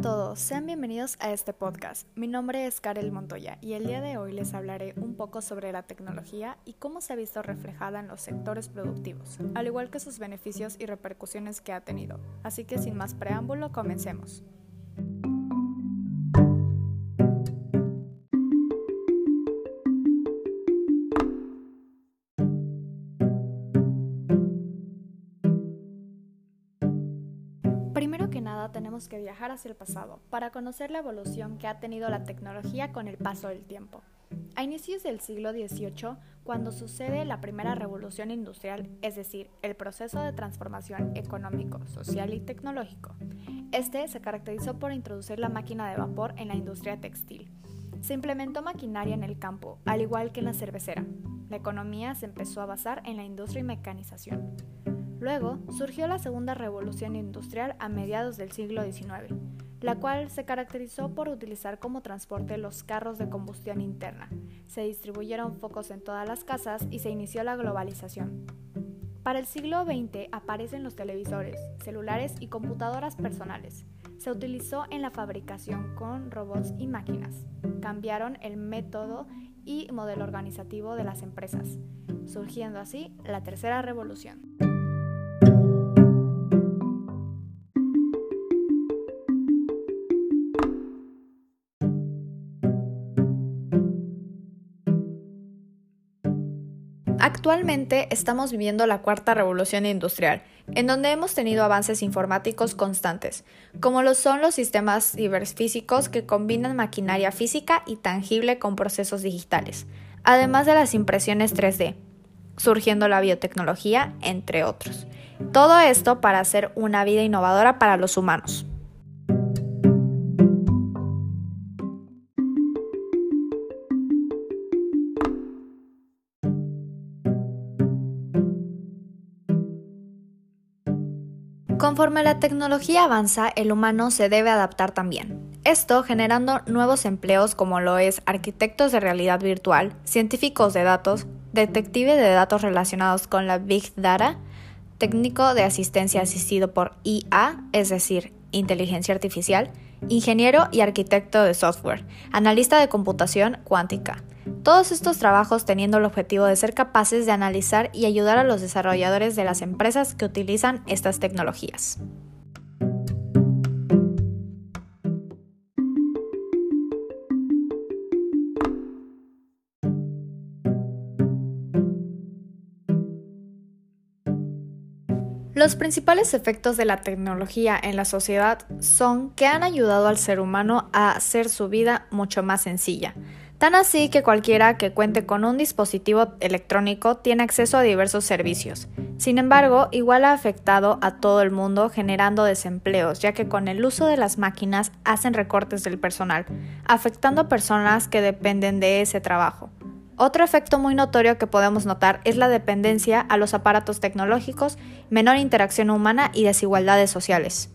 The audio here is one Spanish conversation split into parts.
todos, sean bienvenidos a este podcast. Mi nombre es Karel Montoya y el día de hoy les hablaré un poco sobre la tecnología y cómo se ha visto reflejada en los sectores productivos, al igual que sus beneficios y repercusiones que ha tenido. Así que sin más preámbulo, comencemos. Tenemos que viajar hacia el pasado para conocer la evolución que ha tenido la tecnología con el paso del tiempo. A inicios del siglo XVIII, cuando sucede la primera revolución industrial, es decir, el proceso de transformación económico, social y tecnológico, este se caracterizó por introducir la máquina de vapor en la industria textil. Se implementó maquinaria en el campo, al igual que en la cervecera. La economía se empezó a basar en la industria y mecanización. Luego surgió la segunda revolución industrial a mediados del siglo XIX, la cual se caracterizó por utilizar como transporte los carros de combustión interna. Se distribuyeron focos en todas las casas y se inició la globalización. Para el siglo XX aparecen los televisores, celulares y computadoras personales. Se utilizó en la fabricación con robots y máquinas. Cambiaron el método y modelo organizativo de las empresas, surgiendo así la tercera revolución. Actualmente estamos viviendo la cuarta revolución industrial, en donde hemos tenido avances informáticos constantes, como lo son los sistemas ciberfísicos que combinan maquinaria física y tangible con procesos digitales, además de las impresiones 3D, surgiendo la biotecnología, entre otros. Todo esto para hacer una vida innovadora para los humanos. Conforme la tecnología avanza, el humano se debe adaptar también. Esto generando nuevos empleos como lo es arquitectos de realidad virtual, científicos de datos, detective de datos relacionados con la Big Data, técnico de asistencia asistido por IA, es decir, inteligencia artificial, ingeniero y arquitecto de software, analista de computación cuántica. Todos estos trabajos teniendo el objetivo de ser capaces de analizar y ayudar a los desarrolladores de las empresas que utilizan estas tecnologías. Los principales efectos de la tecnología en la sociedad son que han ayudado al ser humano a hacer su vida mucho más sencilla. Tan así que cualquiera que cuente con un dispositivo electrónico tiene acceso a diversos servicios. Sin embargo, igual ha afectado a todo el mundo generando desempleos, ya que con el uso de las máquinas hacen recortes del personal, afectando a personas que dependen de ese trabajo. Otro efecto muy notorio que podemos notar es la dependencia a los aparatos tecnológicos, menor interacción humana y desigualdades sociales.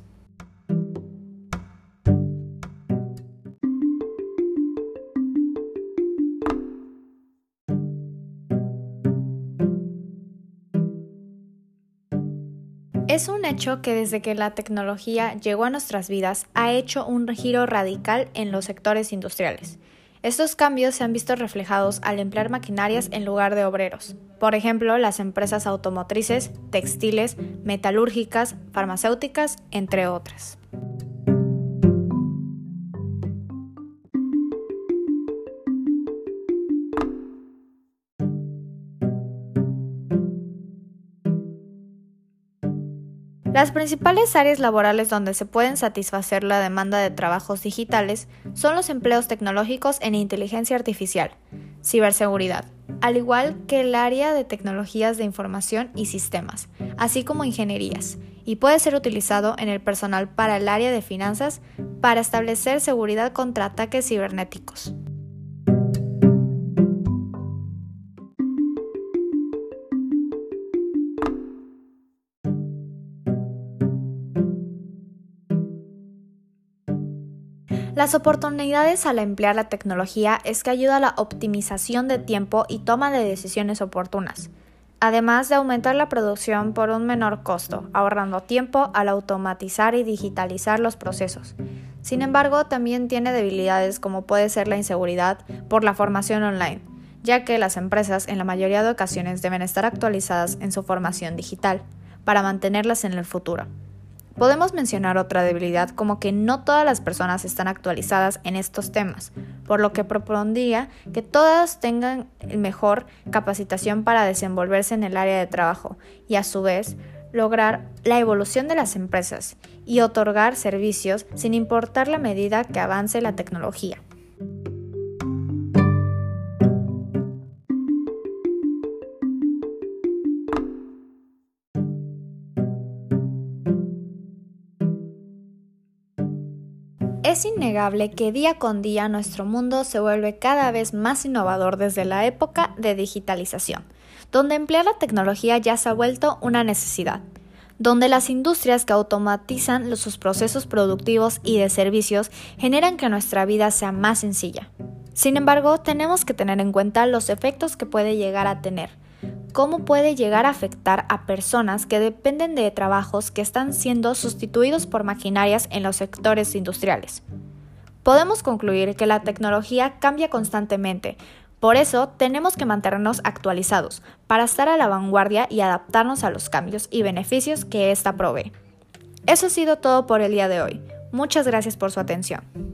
Es un hecho que desde que la tecnología llegó a nuestras vidas ha hecho un giro radical en los sectores industriales. Estos cambios se han visto reflejados al emplear maquinarias en lugar de obreros. Por ejemplo, las empresas automotrices, textiles, metalúrgicas, farmacéuticas, entre otras. Las principales áreas laborales donde se pueden satisfacer la demanda de trabajos digitales son los empleos tecnológicos en inteligencia artificial, ciberseguridad, al igual que el área de tecnologías de información y sistemas, así como ingenierías, y puede ser utilizado en el personal para el área de finanzas para establecer seguridad contra ataques cibernéticos. Las oportunidades al emplear la tecnología es que ayuda a la optimización de tiempo y toma de decisiones oportunas, además de aumentar la producción por un menor costo, ahorrando tiempo al automatizar y digitalizar los procesos. Sin embargo, también tiene debilidades como puede ser la inseguridad por la formación online, ya que las empresas en la mayoría de ocasiones deben estar actualizadas en su formación digital para mantenerlas en el futuro. Podemos mencionar otra debilidad como que no todas las personas están actualizadas en estos temas, por lo que propondría que todas tengan mejor capacitación para desenvolverse en el área de trabajo y a su vez lograr la evolución de las empresas y otorgar servicios sin importar la medida que avance la tecnología. Es innegable que día con día nuestro mundo se vuelve cada vez más innovador desde la época de digitalización, donde emplear la tecnología ya se ha vuelto una necesidad, donde las industrias que automatizan sus procesos productivos y de servicios generan que nuestra vida sea más sencilla. Sin embargo, tenemos que tener en cuenta los efectos que puede llegar a tener, cómo puede llegar a afectar a personas que dependen de trabajos que están siendo sustituidos por maquinarias en los sectores industriales. Podemos concluir que la tecnología cambia constantemente, por eso tenemos que mantenernos actualizados para estar a la vanguardia y adaptarnos a los cambios y beneficios que ésta provee. Eso ha sido todo por el día de hoy. Muchas gracias por su atención.